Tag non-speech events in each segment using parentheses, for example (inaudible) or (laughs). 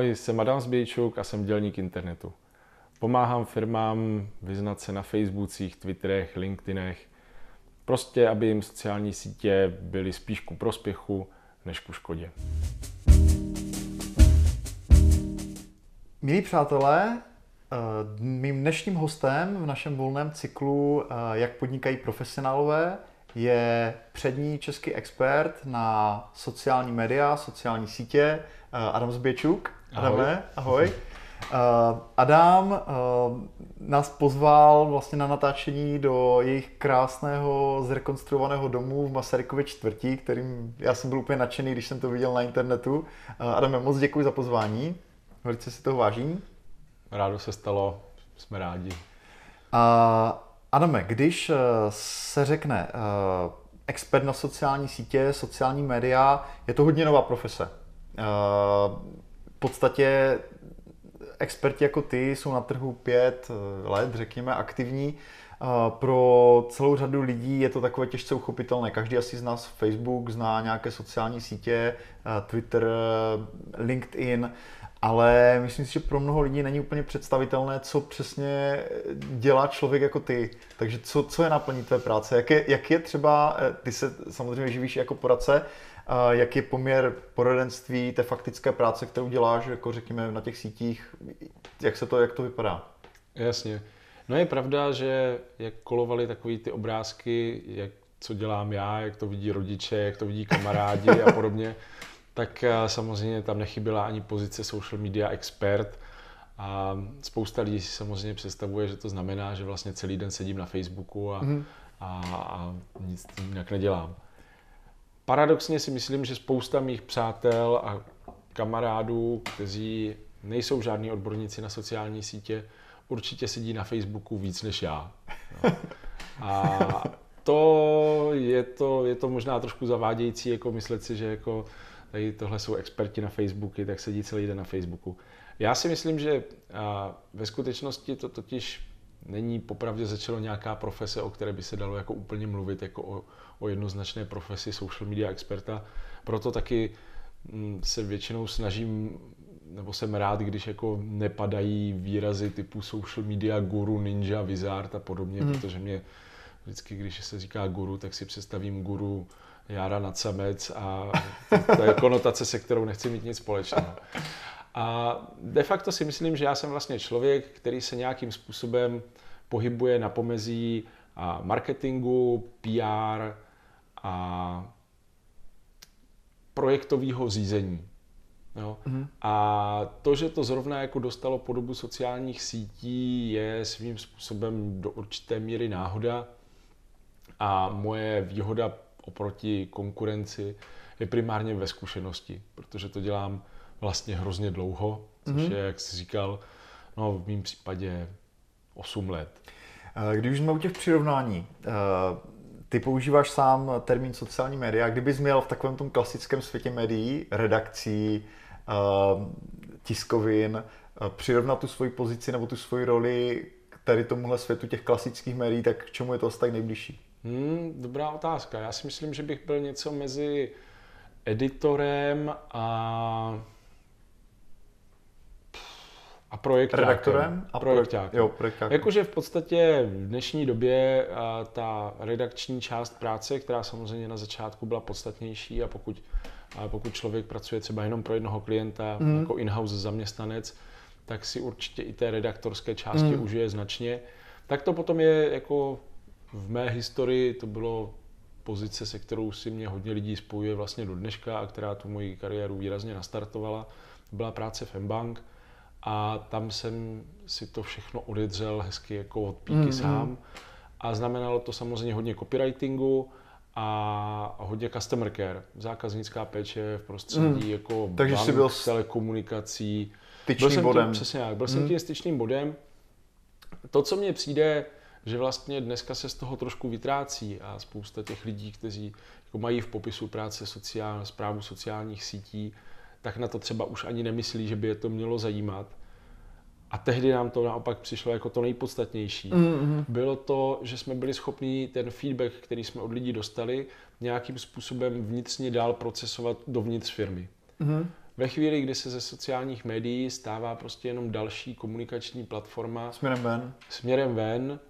Ahoj, jsem Adam Zbějčuk a jsem dělník internetu. Pomáhám firmám vyznat se na Facebookích, Twitterech, LinkedInech, prostě aby jim sociální sítě byly spíš ku prospěchu než ku škodě. Milí přátelé, eh, mým dnešním hostem v našem volném cyklu eh, Jak podnikají profesionálové je přední český expert na sociální média, sociální sítě, eh, Adam Zběčuk. Adame, ahoj. ahoj. Adam nás pozval vlastně na natáčení do jejich krásného zrekonstruovaného domu v Masarykově čtvrtí, kterým já jsem byl úplně nadšený, když jsem to viděl na internetu. Adame, moc děkuji za pozvání. Velice si toho vážím. Rádo se stalo, jsme rádi. A Adame, když eh, se řekne uh, expert na sociální sítě, sociální média, je to hodně nová profese. Podstatě experti jako ty jsou na trhu pět let, řekněme, aktivní. Pro celou řadu lidí je to takové těžce uchopitelné. Každý asi z nás Facebook zná nějaké sociální sítě, Twitter, LinkedIn ale myslím si, že pro mnoho lidí není úplně představitelné, co přesně dělá člověk jako ty. Takže co, co je naplní tvé práce? Jak je, jak je třeba, eh, ty se samozřejmě živíš jako poradce, jak je poměr poradenství té faktické práce, kterou děláš, jako řekněme na těch sítích, jak se to, jak to vypadá? Jasně. No je pravda, že jak kolovaly takové ty obrázky, jak co dělám já, jak to vidí rodiče, jak to vidí kamarádi a (laughs) podobně, tak eh, samozřejmě tam nechyběla ani pozice social media expert. A spousta lidí si samozřejmě představuje, že to znamená, že vlastně celý den sedím na Facebooku a, mm. a, a nic jinak nedělám. Paradoxně si myslím, že spousta mých přátel a kamarádů, kteří nejsou žádní odborníci na sociální sítě, určitě sedí na Facebooku víc než já. No. A to je, to je to možná trošku zavádějící, jako myslet si, že jako tady tohle jsou experti na Facebooky, tak sedí celý den na Facebooku. Já si myslím, že ve skutečnosti to totiž není popravdě začalo nějaká profese, o které by se dalo jako úplně mluvit, jako o, o jednoznačné profesi social media experta. Proto taky mm, se většinou snažím, nebo jsem rád, když jako nepadají výrazy typu social media guru, ninja, wizard a podobně, mm. protože mě vždycky, když se říká guru, tak si představím guru Jára nad samec a to je (laughs) konotace, se kterou nechci mít nic společného. A de facto si myslím, že já jsem vlastně člověk, který se nějakým způsobem pohybuje na pomezí marketingu, PR a projektového řízení. Jo? Mm-hmm. A to, že to zrovna jako dostalo podobu sociálních sítí, je svým způsobem do určité míry náhoda. A moje výhoda oproti konkurenci je primárně ve zkušenosti, protože to dělám vlastně hrozně dlouho, což mm-hmm. je, jak jsi říkal, no v mém případě 8 let. Eh, když jsme u těch přirovnání, eh, ty používáš sám termín sociální média. Kdybys měl v takovém tom klasickém světě médií, redakcí, eh, tiskovin, přirovnat tu svoji pozici nebo tu svoji roli k tady tomuhle světu těch klasických médií, tak k čemu je to asi tak nejbližší? Hmm, dobrá otázka. Já si myslím, že bych byl něco mezi editorem a a projektákem. Redaktorem a projektákem. Jo, projektákem. Jakože v podstatě v dnešní době ta redakční část práce, která samozřejmě na začátku byla podstatnější a pokud, a pokud člověk pracuje třeba jenom pro jednoho klienta mm. jako in-house zaměstnanec, tak si určitě i té redaktorské části mm. užije značně. Tak to potom je jako v mé historii to bylo pozice, se kterou si mě hodně lidí spojuje vlastně do dneška a která tu moji kariéru výrazně nastartovala. Byla práce v Mbank a tam jsem si to všechno odedřel hezky jako od píky mm-hmm. sám. A znamenalo to samozřejmě hodně copywritingu a hodně customer care, zákaznická péče v prostředí mm. jako Takže bank, jsi byl telekomunikací. Byl jsem bodem. Tím, přesně byl mm. jsem tím styčným bodem. To, co mně přijde že vlastně dneska se z toho trošku vytrácí a spousta těch lidí, kteří jako mají v popisu práce sociál, zprávu sociálních sítí, tak na to třeba už ani nemyslí, že by je to mělo zajímat. A tehdy nám to naopak přišlo jako to nejpodstatnější. Mm-hmm. Bylo to, že jsme byli schopni ten feedback, který jsme od lidí dostali, nějakým způsobem vnitřně dál procesovat dovnitř firmy. Mm-hmm. ve chvíli, kdy se ze sociálních médií stává prostě jenom další komunikační platforma Směrem ven. směrem ven,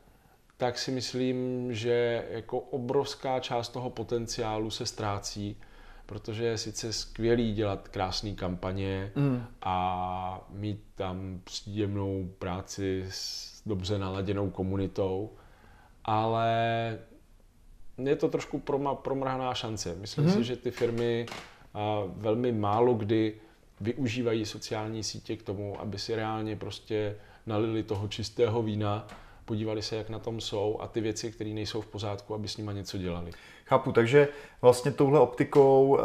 tak si myslím, že jako obrovská část toho potenciálu se ztrácí, protože je sice skvělý dělat krásné kampaně Mm. a mít tam příjemnou práci s dobře naladěnou komunitou, ale je to trošku proma, promrhaná šance. Myslím Mhm. si, že ty firmy a, velmi málo kdy využívají sociální sítě k tomu, aby si reálně prostě nalili toho čistého vína, podívali se, jak na tom jsou a ty věci, které nejsou v pořádku, aby s nima něco dělali. Chápu, takže vlastně touhle optikou uh,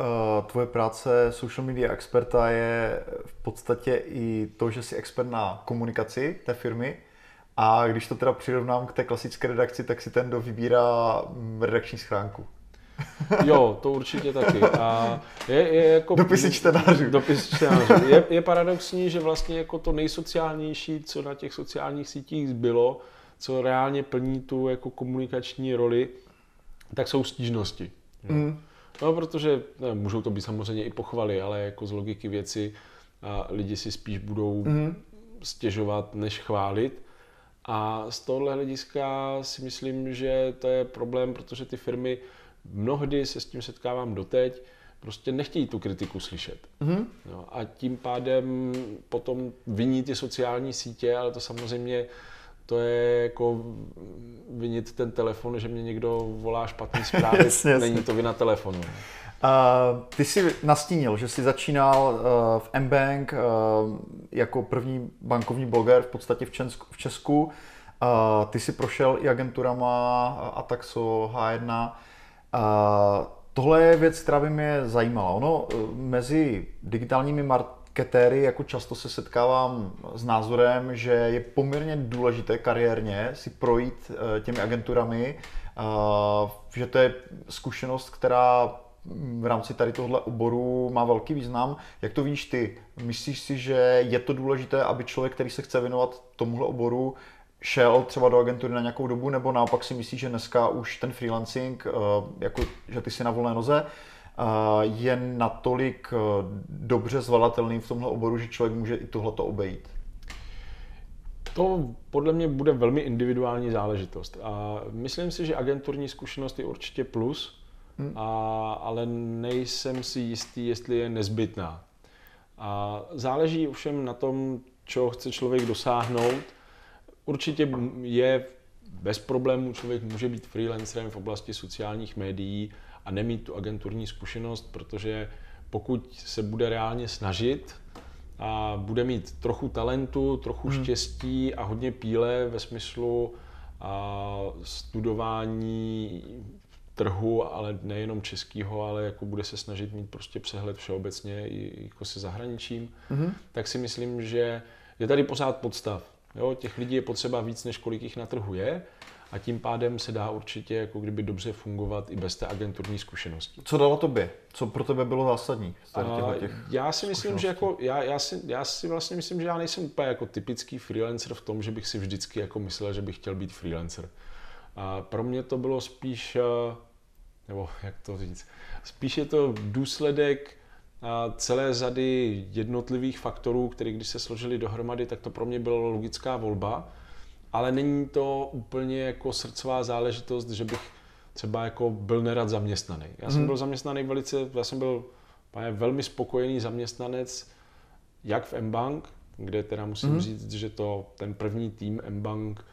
tvoje práce social media experta je v podstatě i to, že jsi expert na komunikaci té firmy a když to teda přirovnám k té klasické redakci, tak si ten, kdo vybírá mm, redakční schránku. (laughs) Jo, to určitě taky. A je, je jako, Dopisy čtenářů. Dopis čtenářů. Je, je paradoxní, že vlastně jako to nejsociálnější, co na těch sociálních sítích zbylo, co reálně plní tu jako komunikační roli, tak jsou stížnosti. Mm. No, protože ne, můžou to být samozřejmě i pochvaly, ale jako z logiky věci a lidi si spíš budou Mm. stěžovat, než chválit. A z tohohle hlediska si myslím, že to je problém, protože ty firmy mnohdy se s tím setkávám doteď, prostě nechtějí tu kritiku slyšet. Mm. No, a tím pádem potom viní ty sociální sítě, ale to samozřejmě to je jako vinit ten telefon, že mě někdo volá špatný (laughs) zprávy, Jasně, jasně. není to vina telefonu. Uh, ty jsi nastínil, že jsi začínal uh, v mBank uh, jako první bankovní bloger v podstatě v Česku. V Česku. Uh, ty jsi prošel i agenturama Ataxo, H1. Uh, tohle je věc, která by mě zajímala. Ono mezi digitálními marketéry jako často se setkávám s názorem, že je poměrně důležité kariérně si projít uh, těmi agenturami, uh, že to je zkušenost, která v rámci tady tohle oboru má velký význam. Jak to víš ty? Myslíš si, že je to důležité, aby člověk, který se chce věnovat tomuhle oboru, šel třeba do agentury na nějakou dobu, nebo naopak si myslíš, že dneska už ten freelancing, eh, jako že ty jsi na volné noze, eh, je natolik eh, dobře zvladatelný v tomhle oboru, že člověk může i tohleto obejít? To podle mě bude velmi individuální záležitost. A myslím si, že agenturní zkušenost je určitě plus, Hmm. a, ale nejsem si jistý, jestli je nezbytná. A záleží ovšem na tom, čeho chce člověk dosáhnout. Určitě je bez problémů člověk může být freelancerem v oblasti sociálních médií a nemít tu agenturní zkušenost, protože pokud se bude reálně snažit a bude mít trochu talentu, trochu Hmm. štěstí a hodně píle ve smyslu a studování trhu, ale nejenom českého, ale jako bude se snažit mít prostě přehled všeobecně i jako se zahraničím, Mhm. tak si myslím, že je tady pořád podstav. Jo, těch lidí je potřeba víc, než kolik jich na trhu je a tím pádem se dá určitě jako kdyby dobře fungovat i bez té agenturní zkušenosti. Co dalo tobě? Co pro tebe bylo zásadní? těch já si myslím, že jako, já, já, si, já si vlastně myslím, že já nejsem úplně jako typický freelancer v tom, že bych si vždycky jako myslel, že bych chtěl být freelancer. A pro mě to bylo spíš, eh, nebo jak to říct, spíš je to důsledek a celé řady jednotlivých faktorů, které když se složili dohromady, tak to pro mě byla logická volba, ale není to úplně jako srdcová záležitost, že bych třeba jako byl nerad zaměstnaný. Já jsem Mhm. byl zaměstnaný velice, já jsem byl úplně velmi spokojený zaměstnanec, jak v mBank, kde teda musím Mhm. říct, že to ten první tým mBank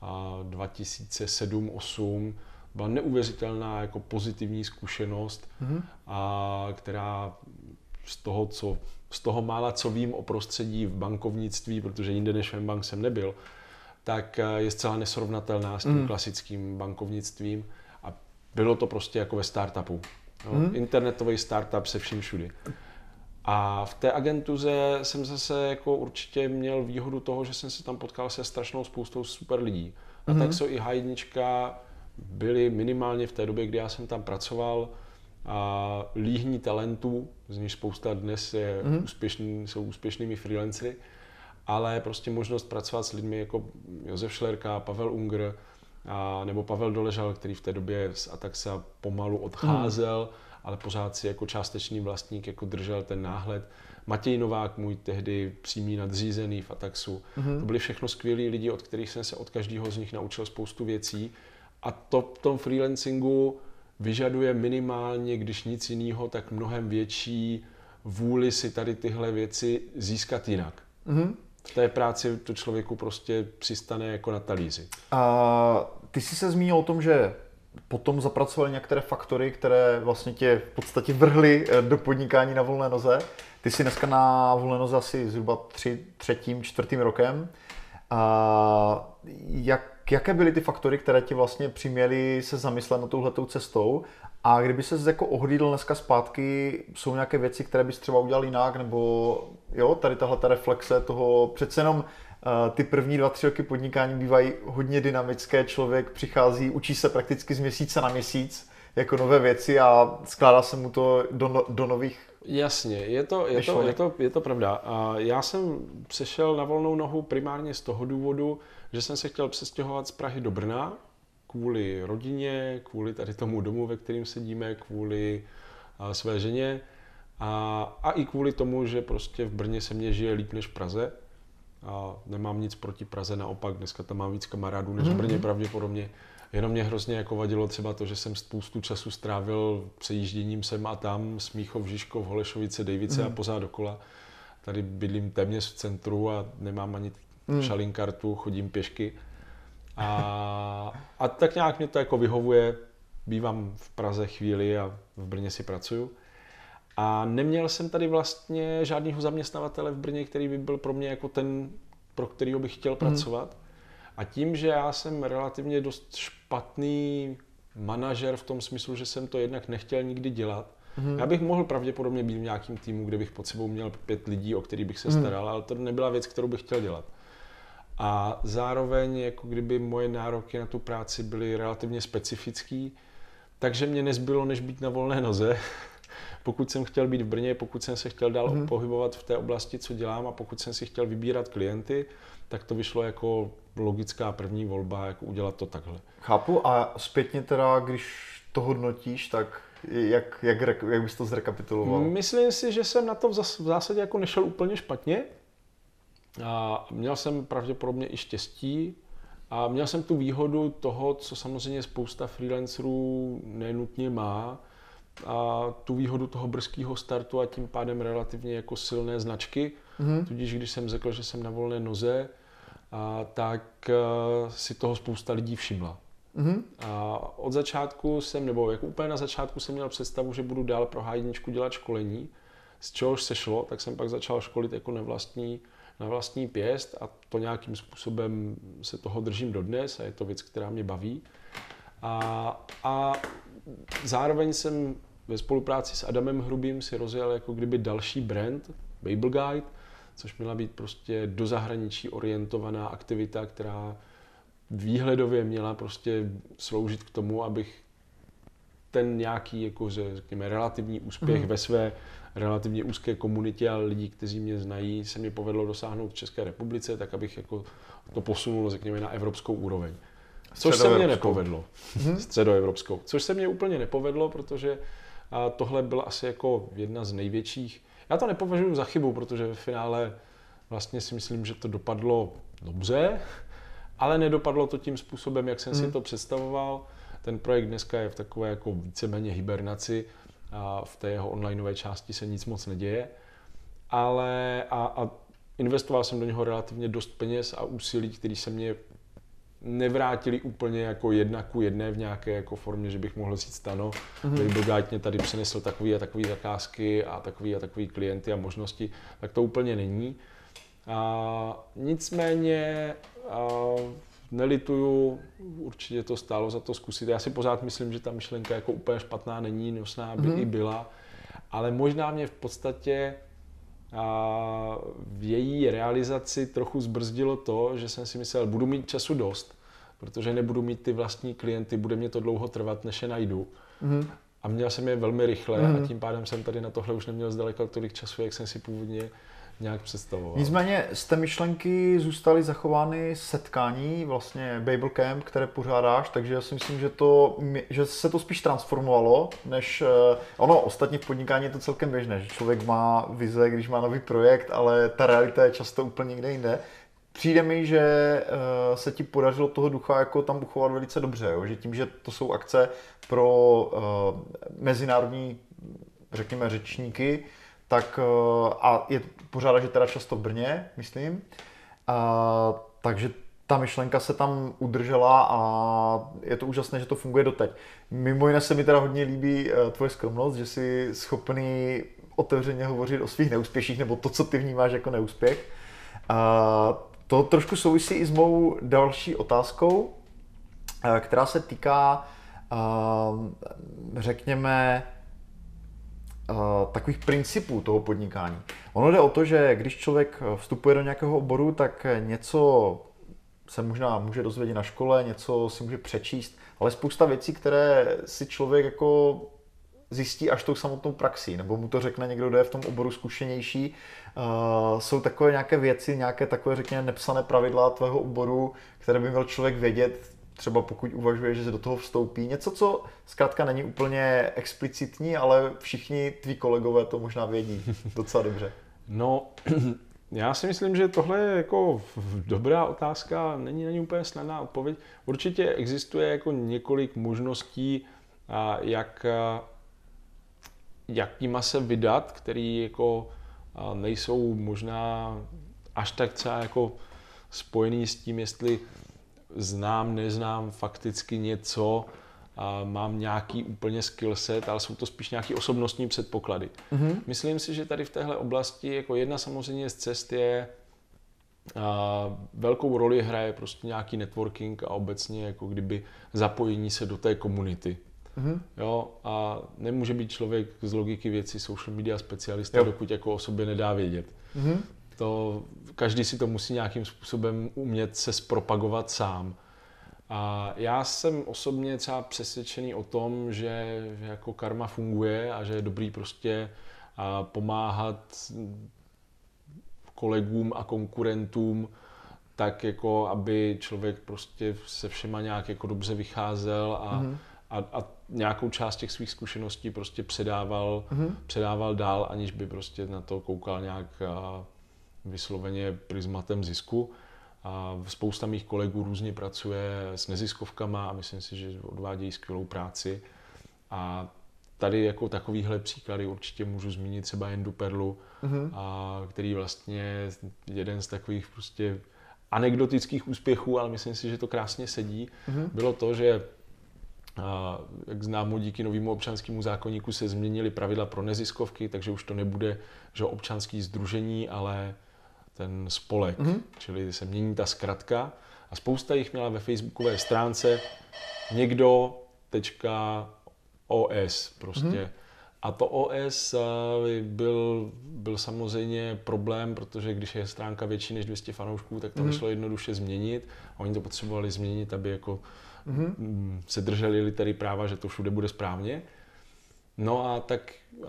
a 2007-8 byla neuvěřitelná jako pozitivní zkušenost, Mhm. a která z toho, co, z toho mála, co vím o prostředí v bankovnictví, protože jinde než v bank jsem nebyl, tak eh, je zcela nesrovnatelná s tím Mm. klasickým bankovnictvím a bylo to prostě jako ve startupu. No, Mm. Internetový startup se vším všudy. A v té agentuře jsem zase jako určitě měl výhodu toho, že jsem se tam potkal se strašnou spoustou super lidí. A Mhm. tak jsou i H1 byli minimálně v té době, kdy já jsem tam pracoval, a líhní talentů, z nich spousta dnes je Mhm. úspěšný, jsou úspěšnými freelancery, ale prostě možnost pracovat s lidmi jako Josef Šlerka, Pavel Unger, a, nebo Pavel Doležal, který v té době z Ataxa pomalu odcházel ale pořád si jako částečný vlastník jako držel ten náhled. Matěj Novák, můj tehdy přímý nadřízený v Ataxu. Mm-hmm. To byli všechno skvělí lidi, od kterých jsem se od každého z nich naučil spoustu věcí. A to v tom freelancingu vyžaduje minimálně, když nic jiného, tak mnohem větší vůli si tady tyhle věci získat jinak. Mm-hmm. V té práci to člověku prostě přistane jako na talíři. A ty jsi se zmínil o tom, že potom zapracovali některé faktory, které vlastně tě v podstatě vrhly eh, do podnikání na volné noze. Ty jsi dneska na volné noze asi zhruba tři, třetím, čtvrtým rokem. A jak, jaké byly ty faktory, které ti vlastně přiměly se zamyslet na touhletou cestou? A kdyby se jako ohlídl dneska zpátky, jsou nějaké věci, které bys třeba udělal jinak, nebo jo, tady tahle ta reflexe toho, přece jenom uh, ty první dva, tři roky podnikání bývají hodně dynamické, člověk přichází, učí se prakticky z měsíce na měsíc jako nové věci a skládá se mu to do, no, do nových Jasně, je to, je, to, je, to, je to pravda. A já jsem přešel na volnou nohu primárně z toho důvodu, že jsem se chtěl přestěhovat z Prahy do Brna kvůli rodině, kvůli tady tomu domu, ve kterým sedíme, kvůli své ženě a, a i kvůli tomu, že prostě v Brně se mně žije líp než v Praze. A nemám nic proti Praze, naopak dneska tam mám víc kamarádů než v Brně pravděpodobně. Jenom mě hrozně jako vadilo třeba to, že jsem spoustu času strávil přejížděním sem a tam, Smíchov, Žižkov, Holešovice, Dejvice mm. a pořád dokola. Tady bydlím téměř v centru a nemám ani mm. šalinkartu, chodím pěšky. A, a tak nějak mě to jako vyhovuje. Bývám v Praze chvíli a v Brně si pracuju. A neměl jsem tady vlastně žádného zaměstnavatele v Brně, který by byl pro mě jako ten, pro kterého bych chtěl mm. pracovat. A tím, že já jsem relativně dost špatný manažer v tom smyslu, že jsem to jednak nechtěl nikdy dělat, mm. já bych mohl pravděpodobně být v nějakým týmu, kde bych pod sebou měl pět lidí, o který bych se mm. staral, ale to nebyla věc, kterou bych chtěl dělat. A zároveň, jako kdyby moje nároky na tu práci byly relativně specifický, takže mě nezbylo, než být na volné noze. Pokud jsem chtěl být v Brně, pokud jsem se chtěl dál mm. pohybovat v té oblasti, co dělám a pokud jsem si chtěl vybírat klienty, tak to vyšlo jako logická první volba, jak udělat to takhle. Chápu a zpětně teda, když to hodnotíš, tak jak, jak, jak bys to zrekapituloval? Myslím si, že jsem na to v zásadě jako nešel úplně špatně. A měl jsem pravděpodobně i štěstí a měl jsem tu výhodu toho, co samozřejmě spousta freelancerů nenutně má, a tu výhodu toho brzkého startu a tím pádem relativně jako silné značky. Mm-hmm. Tudíž když jsem řekl, že jsem na volné noze, a tak uh, si toho spousta lidí všimla. Mm-hmm. A od začátku jsem, nebo jako úplně na začátku jsem měl představu, že budu dál pro H1 dělat školení, z čehož se šlo, tak jsem pak začal školit jako na vlastní, na vlastní pěst a to nějakým způsobem se toho držím dodnes a je to věc, která mě baví. A, a zároveň jsem ve spolupráci s Adamem Hrubým si rozjel jako kdyby další brand, Babel Guide, což měla být prostě do zahraničí orientovaná aktivita, která výhledově měla prostě sloužit k tomu, abych ten nějaký, jako, řekněme, relativní úspěch mm. ve své relativně úzké komunitě a lidí, kteří mě znají, se mi povedlo dosáhnout v České republice, tak abych jako to posunul, řekněme, na evropskou úroveň. Což se mně nepovedlo. Mm. Středoevropskou. Což se mně úplně nepovedlo, protože tohle byla asi jako jedna z největších já to nepovažuji za chybu, protože ve finále vlastně si myslím, že to dopadlo dobře, ale nedopadlo to tím způsobem, jak jsem hmm. si to představoval. Ten projekt dneska je v takové jako víceméně hibernaci a v té jeho onlineové části se nic moc neděje. Ale a, a investoval jsem do něho relativně dost peněz a úsilí, který se mě nevrátili úplně jako jedna ku jedné v nějaké jako formě, že bych mohl říct ano, mm-hmm. mě tady přinesl takový a takový zakázky a takový a takový klienty a možnosti, tak to úplně není. A, nicméně a, nelituju, určitě to stálo za to zkusit. Já si pořád myslím, že ta myšlenka jako úplně špatná není, nosná by mm-hmm. i byla, ale možná mě v podstatě a v její realizaci trochu zbrzdilo to, že jsem si myslel, budu mít času dost, protože nebudu mít ty vlastní klienty, bude mě to dlouho trvat, než je najdu. Mm. A měl jsem je velmi rychle mm. a tím pádem jsem tady na tohle už neměl zdaleka tolik času, jak jsem si původně nějak představoval. Nicméně z té myšlenky zůstaly zachovány setkání, vlastně Babel Camp, které pořádáš, takže já si myslím, že, to, že se to spíš transformovalo, než eh, ono ostatně v podnikání je to celkem běžné, že člověk má vize, když má nový projekt, ale ta realita je často úplně někde jinde. Přijde mi, že uh, se ti podařilo toho ducha jako tam uchovat velice dobře, jo? že tím, že to jsou akce pro uh, mezinárodní, řekněme, řečníky, tak uh, a je pořád, že teda často v Brně, myslím, uh, takže ta myšlenka se tam udržela a je to úžasné, že to funguje doteď. Mimo jiné se mi teda hodně líbí tvoje skromnost, že jsi schopný otevřeně hovořit o svých neúspěších nebo to, co ty vnímáš jako neúspěch. Uh, to trošku souvisí i s mou další otázkou, eh, která se týká, eh, řekněme, eh, takových principů toho podnikání. Ono jde o to, že když člověk vstupuje do nějakého oboru, tak něco se možná může dozvědět na škole, něco si může přečíst, ale spousta věcí, které si člověk jako zjistí až tou samotnou praxí, nebo mu to řekne někdo, kdo je v tom oboru zkušenější. Uh, jsou takové nějaké věci, nějaké takové, řekněme, nepsané pravidla tvého oboru, které by měl člověk vědět, třeba pokud uvažuje, že se do toho vstoupí. Něco, co zkrátka není úplně explicitní, ale všichni tví kolegové to možná vědí (laughs) docela dobře. No, (clears throat) já si myslím, že tohle je jako dobrá otázka, není není úplně snadná odpověď. Určitě existuje jako několik možností, jak jakýma se vydat, který jako nejsou možná až tak třeba jako spojený s tím, jestli znám, neznám fakticky něco, a mám nějaký úplně skillset, ale jsou to spíš nějaký osobnostní předpoklady. Mm-hmm. Myslím si, že tady v téhle oblasti jako jedna samozřejmě z cest je a velkou roli hraje prostě nějaký networking a obecně jako kdyby zapojení se do té komunity. Mm-hmm. Jo, a nemůže být člověk z logiky věcí social media specialista, jo. dokud jako o sobě nedá vědět. Mm-hmm. To, každý si to musí nějakým způsobem umět se zpropagovat sám. A já jsem osobně třeba přesvědčený o tom, že, jako karma funguje a že je dobrý prostě pomáhat kolegům a konkurentům tak jako, aby člověk prostě se všema nějak jako dobře vycházel a, mm-hmm a, a nějakou část těch svých zkušeností prostě předával, mm-hmm. předával dál, aniž by prostě na to koukal nějak a, vysloveně prismatem zisku. A spousta mých kolegů různě pracuje s neziskovkama a myslím si, že odvádějí skvělou práci. A tady jako takovýhle příklady určitě můžu zmínit třeba Jendu Perlu, mm-hmm. a, který vlastně jeden z takových prostě anekdotických úspěchů, ale myslím si, že to krásně sedí, mm-hmm. bylo to, že a jak známo, díky novému občanskému zákonníku se změnily pravidla pro neziskovky, takže už to nebude že občanský združení, ale ten spolek, mm-hmm. čili se mění ta zkratka. A spousta jich měla ve facebookové stránce někdo tečka OS prostě. Mm-hmm. A to OS byl, byl samozřejmě problém, protože když je stránka větší než 200 fanoušků, tak to mm-hmm. nešlo jednoduše změnit. A oni to potřebovali změnit, aby jako mm-hmm. se drželi litery práva, že to všude bude správně. No a tak uh,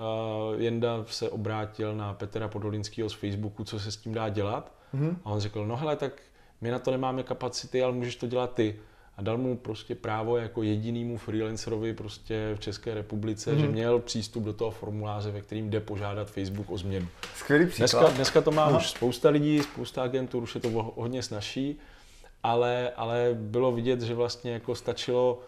Jenda se obrátil na Petra Podolinského z Facebooku, co se s tím dá dělat. Mm-hmm. A on řekl, no hele, tak my na to nemáme kapacity, ale můžeš to dělat ty. A dal mu prostě právo jako jedinému freelancerovi prostě v České republice, mm-hmm. že měl přístup do toho formuláře, ve kterým jde požádat Facebook o změnu. Skvělý příklad. Dneska, dneska to má Aha. už spousta lidí, spousta agentů, už je to hodně snažší ale, ale bylo vidět, že vlastně jako stačilo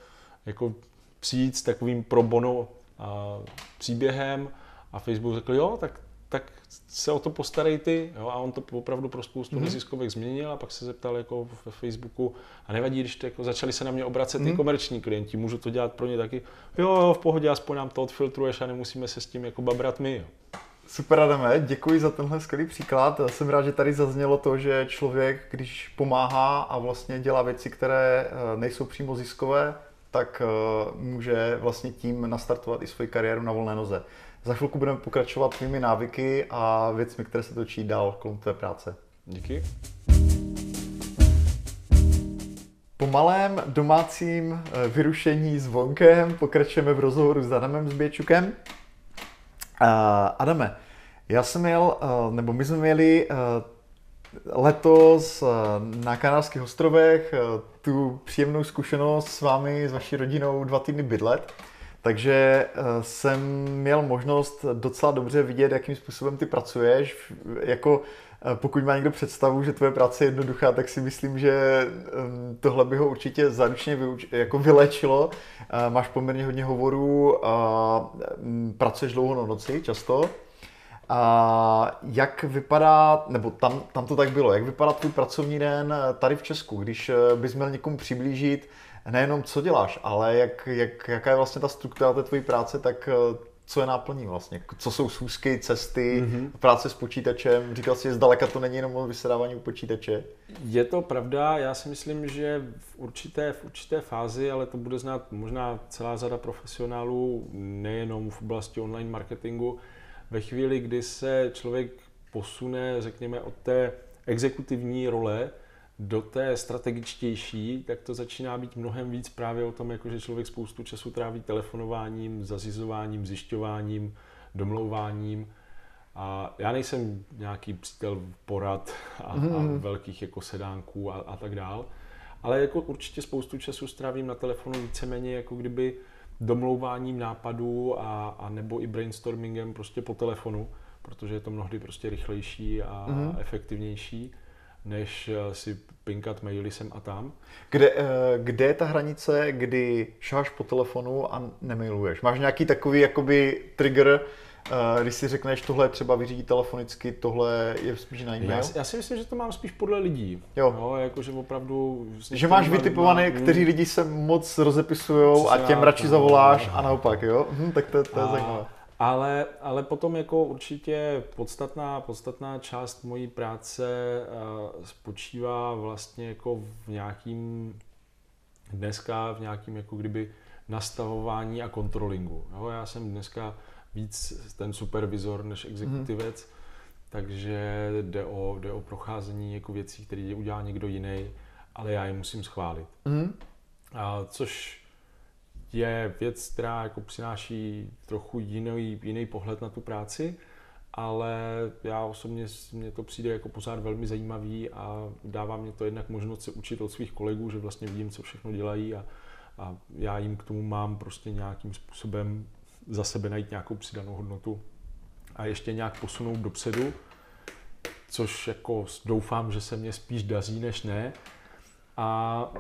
jako přijít s takovým pro bono a, příběhem a Facebook řekl, jo, tak, tak se o to postarej ty. Jo, a on to opravdu pro spoustu mm-hmm. neziskovek změnil a pak se zeptal jako ve Facebooku a nevadí, když to jako začali se na mě obracet mm-hmm. ty mhm. komerční klienti, můžu to dělat pro ně taky. Jo, jo, v pohodě, aspoň nám to odfiltruješ a nemusíme se s tím jako babrat my. Jo. Super Adame, děkuji za tenhle skvělý příklad. Jsem rád, že tady zaznělo to, že člověk, když pomáhá a vlastně dělá věci, které eh, nejsou přímo ziskové, tak eh, může vlastně tím nastartovat i svoji kariéru na volné noze. Za chvilku budeme pokračovat tvými návyky a věcmi, které se točí dál kolem tvé práce. Díky. Po malém domácím eh, vyrušení zvonkem pokračujeme v rozhovoru s Adamem Zběčukem. Uh, Adame, Já jsem měl, uh, nebo my jsme měli letos na Kanárských ostrovech tu příjemnou zkušenost s vámi, s vaší rodinou dva týdny bydlet. Takže jsem měl možnost docela dobře vidět, jakým způsobem ty pracuješ. Jako pokud má někdo představu, že tvoje práce je jednoduchá, tak si myslím, že tohle by ho určitě zaručně jako vylečilo. Máš poměrně hodně hovorů, a pracuješ dlouho na noci často. A jak vypadá, nebo tam, tam to tak bylo, jak vypadá tvůj pracovní den tady v Česku, když eh, bys měl někomu přiblížit nejenom co děláš, ale jak, jak, jaká je vlastně ta struktura té tvojí práce, tak eh, co je náplní vlastně? Co jsou schůzky, cesty, mm-hmm. práce s počítačem? Říkal jsi, že zdaleka to není jenom o vysedávání u počítače. Je to pravda, já si myslím, že v určité, v určité fázi, ale to bude znát možná celá řada profesionálů, nejenom v oblasti online marketingu, ve chvíli, kdy se člověk posune, řekněme, od té exekutivní role do té strategičtější, tak to začíná být mnohem víc právě o tom, jako že člověk spoustu času tráví telefonováním, zazizováním, zjišťováním, domlouváním. A já nejsem nějaký přítel porad a, a mhm. velkých jako sedánků a, a tak dál, ale jako určitě spoustu času strávím na telefonu víceméně jako kdyby domlouváním nápadů a, a nebo i brainstormingem prostě po telefonu, protože je to mnohdy prostě rychlejší a mm-hmm. efektivnější, než eh, si pinkat maily sem a tam. Kde, eh, kde je ta hranice, kdy šáš po telefonu a nemailuješ? Máš nějaký takový jakoby trigger, Uh, když si řekneš, tohle třeba vyřídit telefonicky, tohle je spíš na e-mail? Já, já si myslím, že to mám spíš podle lidí. Jo. No, jakože opravdu... Že máš vytipované, lidma, kteří lidi se moc rozepisují a těm radši zavoláš a naopak, jo? Hm, tak to, to je a, zajímavé. Ale, ale potom jako určitě podstatná, podstatná část mojí práce uh, spočívá vlastně jako v nějakým dneska v nějakým jako kdyby nastavování a kontrolingu. Jo? Já jsem dneska víc ten supervizor než exekutivec, mm. takže jde o, jde o procházení jako věcí, které udělá někdo jiný, ale já je musím schválit. Mm. A což je věc, která jako přináší trochu jiný, jiný pohled na tu práci, ale já osobně mně to přijde jako pořád velmi zajímavý a dává mě to jednak možnost se učit od svých kolegů, že vlastně vidím, co všechno dělají a, a já jim k tomu mám prostě nějakým způsobem za sebe najít nějakou přidanou hodnotu a ještě nějak posunout dopředu, což jako doufám, že se mě spíš daří než ne. A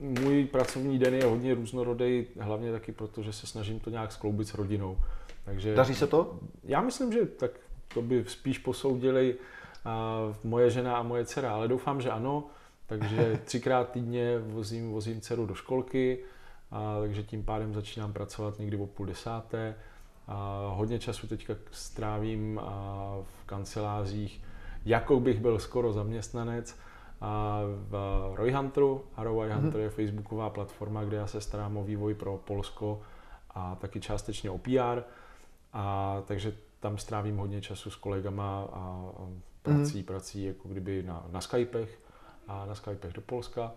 můj pracovní den je hodně různorodý, hlavně taky proto, že se snažím to nějak skloubit s rodinou. Takže Daří se to? Já myslím, že tak to by spíš posoudili uh, moje žena a moje dcera, ale doufám, že ano. Takže (laughs) třikrát týdně vozím, vozím dceru do školky, a, takže tím pádem začínám pracovat někdy o půl desáté. A hodně času teďka strávím a v kancelářích, jako bych byl skoro zaměstnanec. A v Roy Hunteru, a Roy Hunter mm-hmm. je facebooková platforma, kde já se starám o vývoj pro Polsko a taky částečně o PR. A takže tam strávím hodně času s kolegama a prací, mm-hmm. prací jako kdyby na, na Skypech a na Skypech do Polska.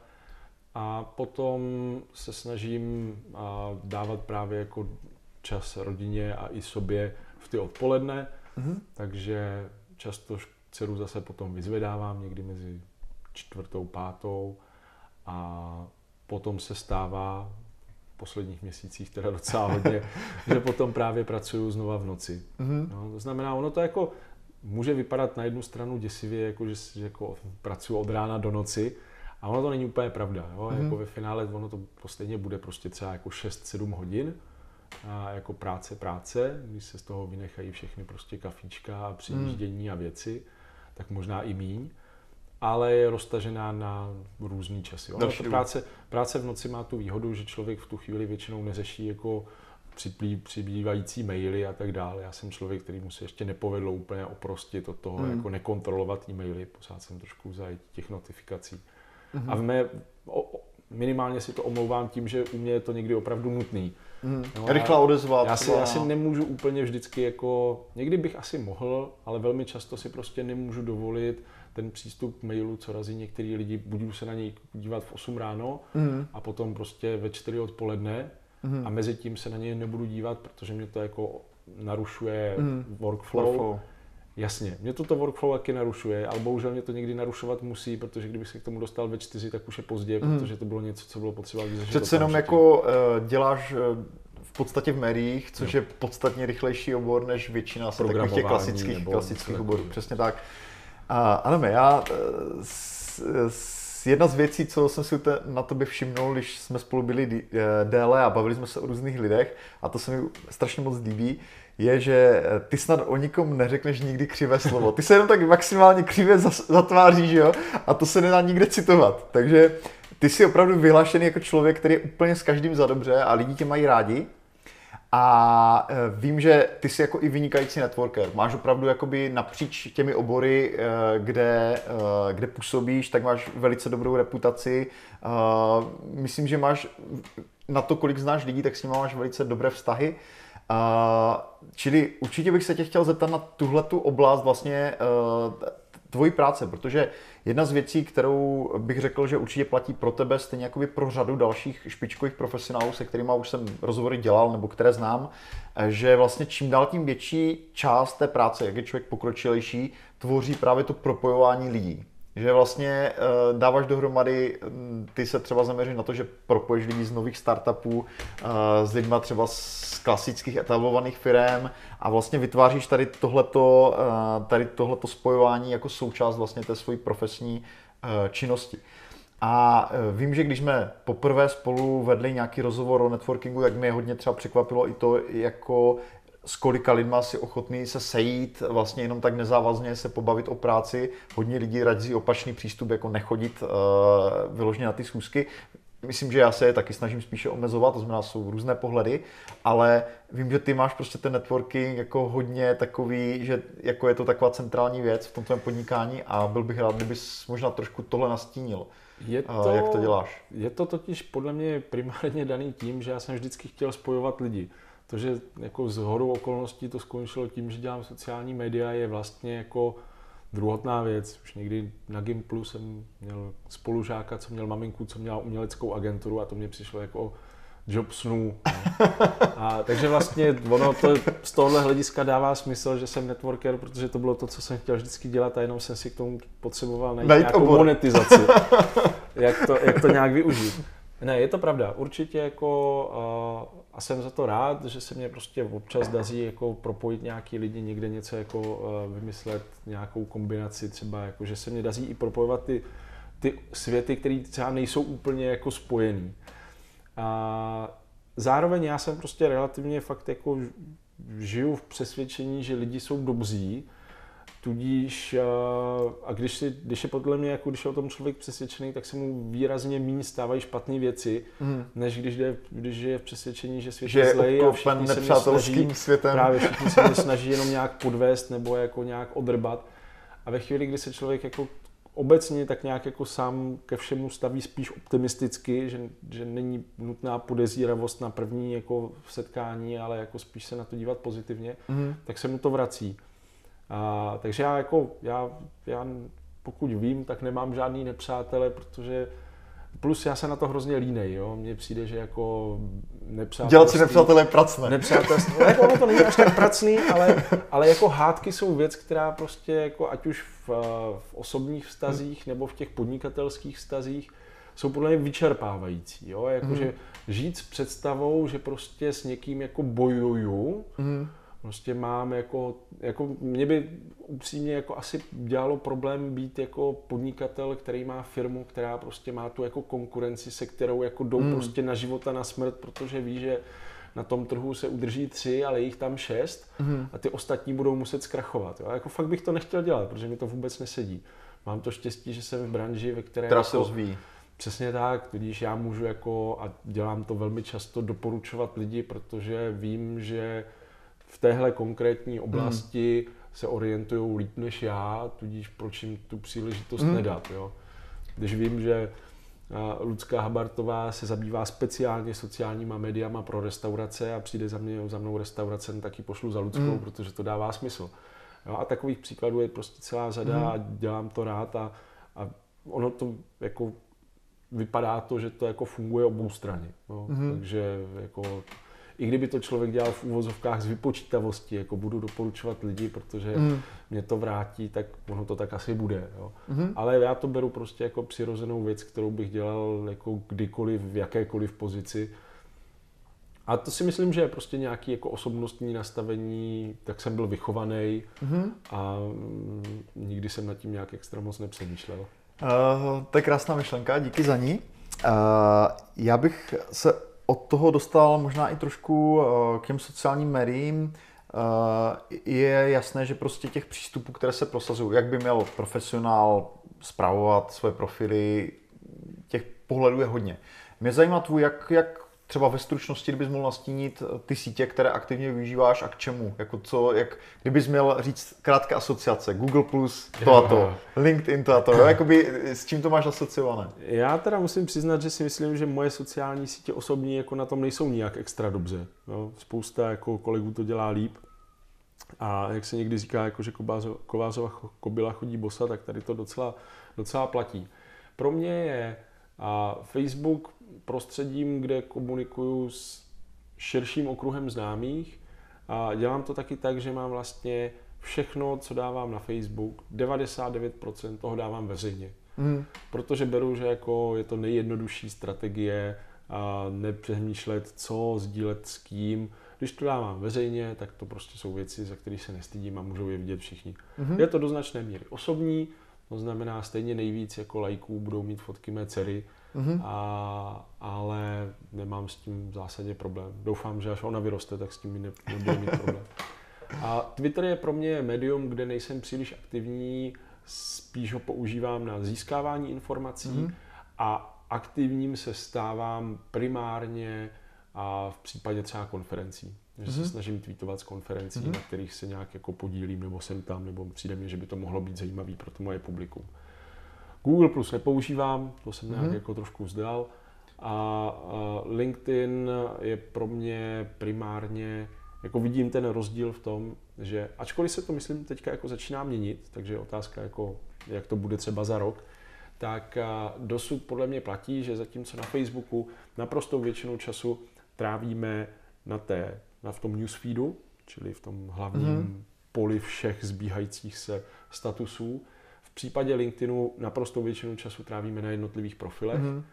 A potom se snažím dávat právě jako čas rodině a i sobě v ty odpoledne, mm-hmm. takže často dceru zase potom vyzvedávám někdy mezi čtvrtou, pátou a potom se stává v posledních měsících teda docela hodně, (laughs) že potom právě pracuju znova v noci. Mm-hmm. No, to znamená, ono to jako může vypadat na jednu stranu děsivě, jako že, že jako pracuji od rána do noci, a ono to není úplně pravda. Jo? Mm-hmm. Jako ve finále ono to stejně bude prostě třeba jako 6-7 hodin a jako práce, práce, když se z toho vynechají všechny prostě kafíčka a přijíždění mm. a věci, tak možná i míň, ale je roztažená na různý časy. Ono to práce, práce v noci má tu výhodu, že člověk v tu chvíli většinou neřeší jako připlý, přibývající maily a tak dále. Já jsem člověk, který mu se ještě nepovedlo úplně oprostit od toho, mm. jako nekontrolovat e-maily, pořád jsem trošku za těch notifikací. Mm-hmm. A v mé, o, minimálně si to omlouvám tím, že u mě je to někdy opravdu nutný. Mm. No, Rychlá odezva. Já si, já si nemůžu úplně vždycky jako, někdy bych asi mohl, ale velmi často si prostě nemůžu dovolit ten přístup mailu, co razí některý lidi, budu se na něj dívat v 8 ráno mm. a potom prostě ve 4 odpoledne mm. a mezi tím se na něj nebudu dívat, protože mě to jako narušuje mm. workflow. workflow Jasně, mě to to workflow taky narušuje, ale bohužel mě to někdy narušovat musí, protože kdybych se k tomu dostal ve čtyři, tak už je pozdě, mm. protože to bylo něco, co bylo potřeba vyřešit. Přece jenom jako uh, děláš uh, v podstatě v médiích, což no. je podstatně rychlejší obor než většina se takových těch klasických, klasických oborů. Přesně tak. A ano, já s, s, jedna z věcí, co jsem si na tobě všimnul, když jsme spolu byli déle a bavili jsme se o různých lidech, a to se mi strašně moc líbí, je, že ty snad o nikom neřekneš nikdy křivé slovo. Ty se jenom tak maximálně křivě zatváříš, jo? A to se nedá nikde citovat. Takže ty jsi opravdu vyhlášený jako člověk, který je úplně s každým za dobře a lidi tě mají rádi. A e, vím, že ty jsi jako i vynikající networker. Máš opravdu jakoby napříč těmi obory, e, kde, kde působíš, tak máš velice dobrou reputaci. Myslím, že máš na to, kolik znáš lidí, tak s nimi máš velice dobré vztahy. Čili určitě bych se tě chtěl zeptat na tuhle tu oblast vlastně tvojí práce, protože jedna z věcí, kterou bych řekl, že určitě platí pro tebe, stejně jako pro řadu dalších špičkových profesionálů, se kterými už jsem rozhovory dělal nebo které znám, že vlastně čím dál tím větší část té práce, jak je člověk pokročilejší, tvoří právě to propojování lidí. Že vlastně uh, dáváš dohromady, mm, ty se třeba zaměříš na to, že propojíš lidi z nových startupů uh, s lidma třeba z klasických etablovaných firm a vlastně vytváříš tady tohleto, uh, tady tohleto spojování jako součást vlastně té své profesní uh, činnosti. A vím, že když jsme poprvé spolu vedli nějaký rozhovor o networkingu, tak mě hodně třeba překvapilo i to, jako s kolika lidma si ochotný se sejít, vlastně jenom tak nezávazně se pobavit o práci. Hodně lidí radí opačný přístup, jako nechodit uh, vyloženě na ty schůzky. Myslím, že já se je taky snažím spíše omezovat, to znamená, jsou různé pohledy, ale vím, že ty máš prostě ten networking jako hodně takový, že jako je to taková centrální věc v tom tvém podnikání a byl bych rád, kdybys možná trošku tohle nastínil. Je to, jak to děláš? Je to totiž podle mě primárně daný tím, že já jsem vždycky chtěl spojovat lidi. To, že jako z horu okolností to skončilo tím, že dělám sociální média, je vlastně jako druhotná věc. Už někdy na Gimplu jsem měl spolužáka, co měl maminku, co měla uměleckou agenturu a to mě přišlo jako job snů. No. A, takže vlastně ono to z tohohle hlediska dává smysl, že jsem networker, protože to bylo to, co jsem chtěl vždycky dělat a jenom jsem si k tomu potřeboval najít, najít nějakou obor. monetizaci, jak to, jak to nějak využít. Ne, je to pravda. Určitě jako uh, a jsem za to rád, že se mě prostě občas daří jako propojit nějaký lidi, někde něco jako uh, vymyslet, nějakou kombinaci třeba, jako že se mě daří i propojovat ty, ty světy, které třeba nejsou úplně jako spojený. A zároveň já jsem prostě relativně fakt jako žiju v přesvědčení, že lidi jsou dobří, Tudíž, eh, a když, si, když je podle mě, jako když je o tom člověk přesvědčený, tak se mu výrazně méně stávají špatné věci, mm. než když, jde, když je v přesvědčení, že svět že je zlej a všichni se mě snaží, světem. právě (laughs) všichni se mě snaží jenom nějak podvést nebo jako nějak odrbat. A ve chvíli, kdy se člověk jako obecně tak nějak jako sám ke všemu staví spíš optimisticky, že, že není nutná podezíravost na první jako setkání, ale jako spíš se na to dívat pozitivně, mm. tak se mu to vrací. A, takže já jako, já, já pokud vím, tak nemám žádný nepřátele, protože plus já se na to hrozně línej, jo. Mně přijde, že jako nepřátelství... Dělat si nepřátelé pracné. Nepřátelství, no, jako ono to není až tak pracný, ale, ale jako hádky jsou věc, která prostě jako ať už v, v osobních vztazích nebo v těch podnikatelských vztazích jsou podle mě vyčerpávající, jo. Jako, mm. žít s představou, že prostě s někým jako bojuju, mm Prostě mám jako, jako mě by upřímně jako asi dělalo problém být jako podnikatel, který má firmu, která prostě má tu jako konkurenci, se kterou jako jdou mm. prostě na život a na smrt, protože ví, že na tom trhu se udrží tři, ale jich tam šest mm. a ty ostatní budou muset zkrachovat. Jo? Jako fakt bych to nechtěl dělat, protože mi to vůbec nesedí. Mám to štěstí, že jsem v branži, ve které... Která jako, se rozvíjí. Přesně tak, tudíž já můžu jako, a dělám to velmi často, doporučovat lidi, protože vím, že v téhle konkrétní oblasti mm. se orientují líp než já, tudíž proč jim tu příležitost mm. nedat. Jo? Když vím, že Lucka Habartová se zabývá speciálně sociálníma médiama pro restaurace a přijde za, mě, za mnou restaurace, no tak ji pošlu za Luckou, mm. protože to dává smysl. Jo, a takových příkladů je prostě celá řada mm. a dělám to rád a, a ono to jako vypadá to, že to jako funguje obou straně. Jo. Mm. Takže jako i kdyby to člověk dělal v úvozovkách z vypočítavosti, jako budu doporučovat lidi, protože mm. mě to vrátí, tak ono to tak asi bude. Jo. Mm. Ale já to beru prostě jako přirozenou věc, kterou bych dělal jako kdykoliv, v jakékoliv pozici. A to si myslím, že je prostě nějaký jako osobnostní nastavení, tak jsem byl vychovaný mm-hmm. a mm, nikdy jsem nad tím nějak extra moc nepřemýšlel. Uh, to je krásná myšlenka, díky za ní. Uh, já bych se od toho dostal možná i trošku uh, k těm sociálním médiím. Uh, je jasné, že prostě těch přístupů, které se prosazují, jak by měl profesionál zpravovat své profily, těch pohledů je hodně. Mě zajímá tvůj, jak, jak třeba ve stručnosti, kdybys mohl nastínit eh, ty sítě, které aktivně využíváš a k čemu? Jako co, jak, kdybys měl říct krátké asociace, Google+, to a to, LinkedIn, to a to, jo? Jakoby, s čím to máš asociované? Já teda musím přiznat, že si myslím, že moje sociální sítě osobní jako na tom nejsou nijak extra dobře. Jo? Spousta jako kolegů to dělá líp. A jak se někdy říká, jako, že Kovářova kobila chodí bosa, tak tady to docela, docela platí. Pro mě je a Facebook prostředím, kde komunikuju s širším okruhem známých a dělám to taky tak, že mám vlastně všechno, co dávám na Facebook, 99% toho dávám veřejně. Mm. Protože beru, že jako je to nejjednodušší strategie a nepřemýšlet, co sdílet s kým. Když to dávám veřejně, tak to prostě jsou věci, za které se nestydím a můžou je vidět všichni. Mm-hmm. Je to do značné míry osobní, to znamená stejně nejvíc jako lajků budou mít fotky mé dcery, mm-hmm. a, ale nemám s tím v zásadě problém. Doufám, že až ona vyroste, tak s tím ne, nebude mít problém. A Twitter je pro mě médium, kde nejsem příliš aktivní, spíš ho používám na získávání informací mm-hmm. a aktivním se stávám primárně a v případě třeba konferencí. Že mm-hmm. se mhm. snažím tweetovat z konferencí, mm-hmm. na kterých se nějak jako podílím, nebo jsem tam, nebo přijde mi, že by to mohlo být zajímavý pro to moje publikum. Google Plus nepoužívám, to jsem nějak mm-hmm. jako trošku vzdal. A, LinkedIn je pro mě primárně, jako vidím ten rozdíl v tom, že ačkoliv se to myslím teďka jako začíná měnit, takže je otázka jako, jak to bude třeba za rok, tak dosud podle mě platí, že zatímco na Facebooku naprostou většinu času trávíme na té, v tom newsfeedu, čili v tom hlavním mm-hmm. poli všech zbíhajících se statusů, v případě LinkedInu naprosto většinu času trávíme na jednotlivých profilech mm-hmm.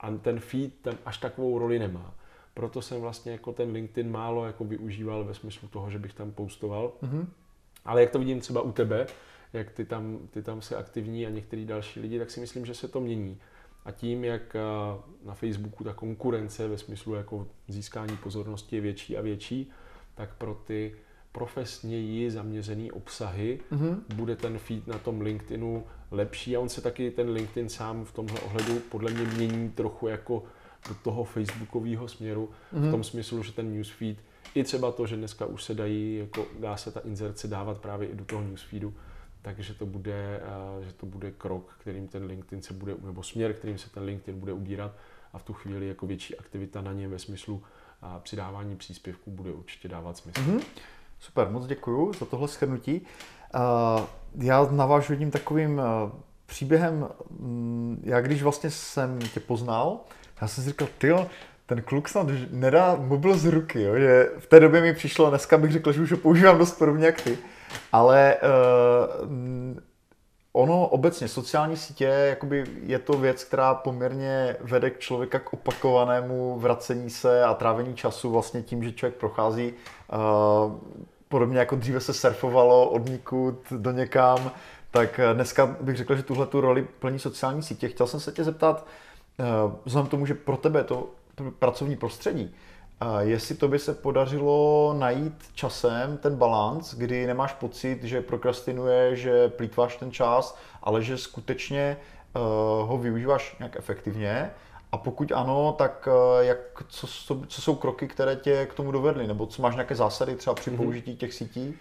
a ten feed tam až takovou roli nemá. Proto jsem vlastně jako ten LinkedIn málo jako využíval ve smyslu toho, že bych tam postoval. Mm-hmm. Ale jak to vidím třeba u tebe, jak ty tam, ty tam se aktivní a některý další lidi, tak si myslím, že se to mění. A tím, jak na Facebooku ta konkurence ve smyslu jako získání pozornosti je větší a větší, tak pro ty profesněji zaměřený obsahy, mm-hmm. bude ten feed na tom LinkedInu lepší a on se taky ten LinkedIn sám v tomhle ohledu podle mě mění trochu jako do toho facebookového směru mm-hmm. v mhm. tom smyslu, že ten newsfeed i třeba to, že dneska už se dají, jako dá se ta inzerce dávat právě i do toho newsfeedu, takže to bude, že to bude krok, kterým ten LinkedIn se bude, nebo směr, kterým se ten LinkedIn bude ubírat a v tu chvíli jako větší aktivita na něm ve smyslu přidávání příspěvků bude určitě dávat smysl. Mm-hmm. Super, moc děkuji za tohle shrnutí. Já navážu jedním takovým příběhem. Mm, já když vlastně jsem tě poznal, já jsem si říkal, ty ten kluk snad nedá mobil z ruky, jo? že v té době mi přišlo, dneska bych řekl, že už ho používám dost podobně jak ty, ale uh, ono obecně, sociální sítě, jakoby je to věc, která poměrně vede k člověka k opakovanému vracení se a trávení času vlastně tím, že člověk prochází uh, podobně jako dříve se surfovalo od nikud do někam, tak dneska bych řekl, že tuhle tu roli plní sociální sítě. Chtěl jsem se tě zeptat, uh, vzhledem k tomu, že pro tebe je to pracovní prostředí, Jestli to by se podařilo najít časem ten balans, kdy nemáš pocit, že prokrastinuje, že plítváš ten čas, ale že skutečně uh, ho využíváš nějak efektivně. A pokud ano, tak uh, jak, co, co, co jsou kroky, které tě k tomu dovedly? Nebo co máš nějaké zásady třeba při mhm. použití těch sítí?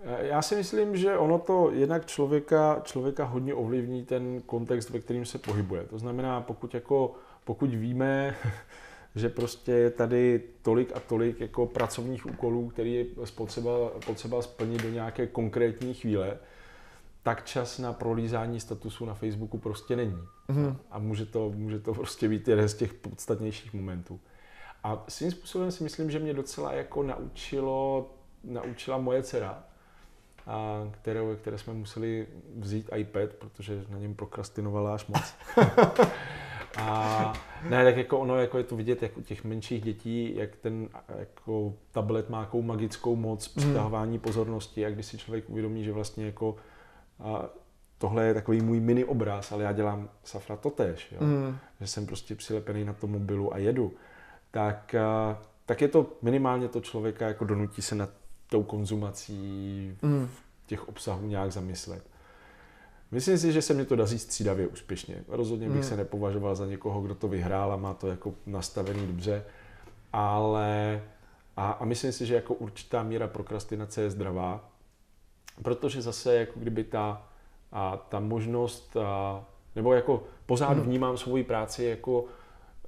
Eh, já si myslím, že ono to jednak člověka, člověka hodně ovlivní ten kontext, ve kterým se pohybuje. To znamená, pokud, jako, pokud víme, (laughs) že prostě je tady tolik a tolik jako pracovních úkolů, který je potřeba, potřeba splnit do nějaké konkrétní chvíle, tak čas na prolízání statusu na Facebooku prostě není. Mm-hmm. A může to, může to prostě být jeden z těch podstatnějších momentů. A svým způsobem si myslím, že mě docela jako naučilo, naučila moje dcera, a které, které jsme museli vzít iPad, protože na něm prokrastinovala až moc. (laughs) a ne, tak jako ono jako je to vidět jak u těch menších dětí, jak ten jako tablet má jakou magickou moc hmm. přitahování pozornosti a když si člověk uvědomí, že vlastně jako a tohle je takový můj mini obraz, ale já dělám safra totéž, jo? Mm. že jsem prostě přilepený na tom mobilu a jedu, tak, tak je to minimálně to člověka jako donutí se nad tou konzumací mm. těch obsahů nějak zamyslet. Myslím si, že se mi to daří střídavě úspěšně. Rozhodně bych mm. se nepovažoval za někoho, kdo to vyhrál a má to jako nastavený dobře, ale a, a myslím si, že jako určitá míra prokrastinace je zdravá, protože zase jako kdyby ta, a, ta možnost, a, nebo jako pořád hmm. vnímám svoji práci jako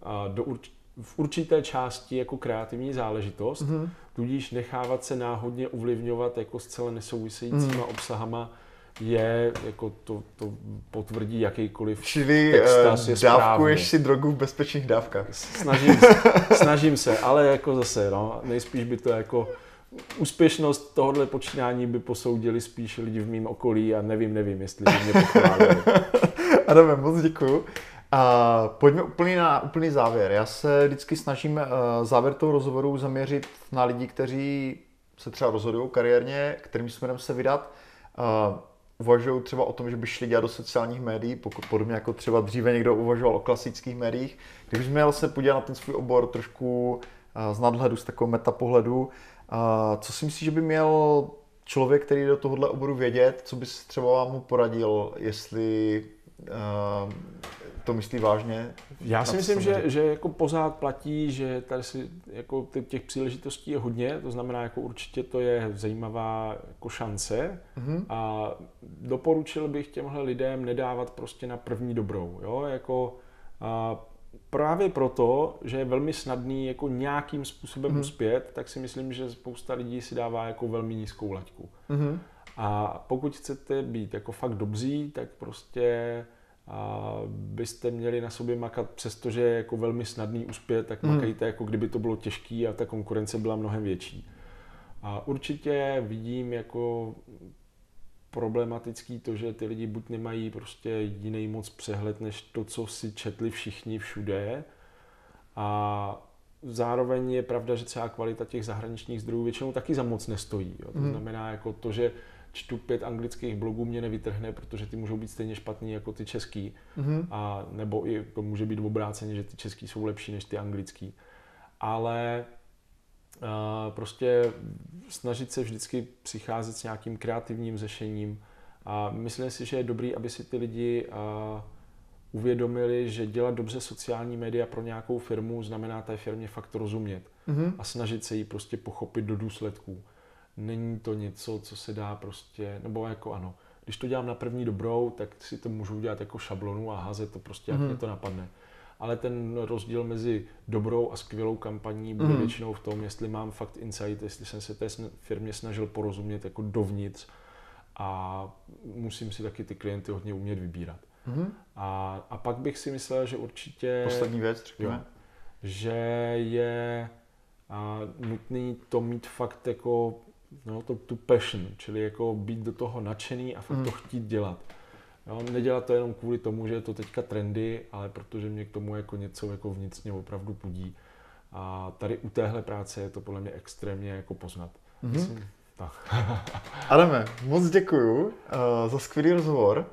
a, do urč, v určité části jako kreativní záležitost, hmm. tudíž nechávat se náhodně ovlivňovat jako zcela nesouvisejícíma hmm. obsahama je, jako to, to potvrdí jakýkoliv Čili textas, je dávkuješ si drogu v bezpečných dávkách. Snažím, (laughs) snažím se, ale jako zase, no, nejspíš by to jako úspěšnost tohohle počínání by posoudili spíš lidi v mém okolí a nevím, nevím, jestli by mě pochválili. (laughs) Adame, moc děkuju. A pojďme úplně na úplný závěr. Já se vždycky snažím uh, závěr toho rozhovoru zaměřit na lidi, kteří se třeba rozhodují kariérně, kterým směrem se vydat. Uvažují třeba o tom, že by šli dělat do sociálních médií, pokud podobně jako třeba dříve někdo uvažoval o klasických médiích. Kdybych měl se podívat na ten svůj obor trošku uh, z nadhledu, z takového metapohledu, a co si myslíš, že by měl člověk, který do tohohle oboru vědět, co bys třeba mu poradil, jestli uh, to myslí vážně? Já si myslím, že, že jako pořád platí, že tady si, jako těch příležitostí je hodně, to znamená, jako určitě to je zajímavá jako šance mm-hmm. a doporučil bych těmhle lidem nedávat prostě na první dobrou, jo, jako a právě proto, že je velmi snadný jako nějakým způsobem mm. uspět, tak si myslím, že spousta lidí si dává jako velmi nízkou laťku. Mm. A pokud chcete být jako fakt dobří, tak prostě a byste měli na sobě makat, přestože je jako velmi snadný uspět, tak mm. makejte jako kdyby to bylo těžký a ta konkurence byla mnohem větší. A určitě vidím jako problematický to, že ty lidi buď nemají prostě jiný moc přehled, než to, co si četli všichni všude. A zároveň je pravda, že třeba kvalita těch zahraničních zdrojů většinou taky za moc nestojí. Jo. To mm. znamená, jako to, že čtu pět anglických blogů mě nevytrhne, protože ty můžou být stejně špatný jako ty český. Mm. A nebo i to může být obráceně, že ty český jsou lepší než ty anglický. Ale prostě snažit se vždycky přicházet s nějakým kreativním řešením a myslím si, že je dobrý, aby si ty lidi uvědomili, že dělat dobře sociální média pro nějakou firmu znamená té firmě fakt rozumět mm-hmm. a snažit se jí prostě pochopit do důsledků. Není to něco, co se dá prostě, nebo jako ano, když to dělám na první dobrou, tak si to můžu udělat jako šablonu a házet to prostě, jak mm-hmm. mě to napadne ale ten rozdíl mezi dobrou a skvělou kampaní bude mm. většinou v tom, jestli mám fakt insight, jestli jsem se té firmě snažil porozumět jako dovnitř a musím si taky ty klienty hodně umět vybírat. Mm. A, a pak bych si myslel, že určitě... Poslední věc, řekněme. Jo, že je a, nutný to mít fakt jako no, to, tu passion, čili jako být do toho nadšený a fakt mm. to chtít dělat. Jo, nedělat to jenom kvůli tomu, že je to teďka trendy, ale protože mě k tomu jako něco jako vnitřně opravdu pudí. A tady u téhle práce je to podle mě extrémně jako poznat. Mm-hmm. Myslím, tak. (laughs) Adame, moc děkuju uh, za skvělý rozhovor.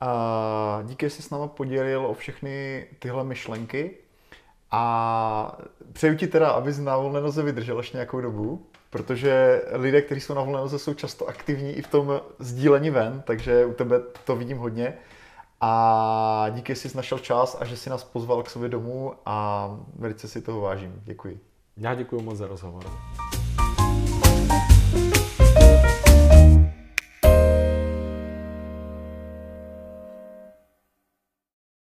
A díky, že jsi s náma podělil o všechny tyhle myšlenky. A přeju ti teda, abys na volné noze vydržel ještě nějakou dobu protože lidé, kteří jsou na volné noze, jsou často aktivní i v tom sdílení ven, takže u tebe to vidím hodně. A díky, že jsi našel čas a že jsi nás pozval k sobě domů a velice si toho vážím. Děkuji. Já děkuji moc za rozhovor.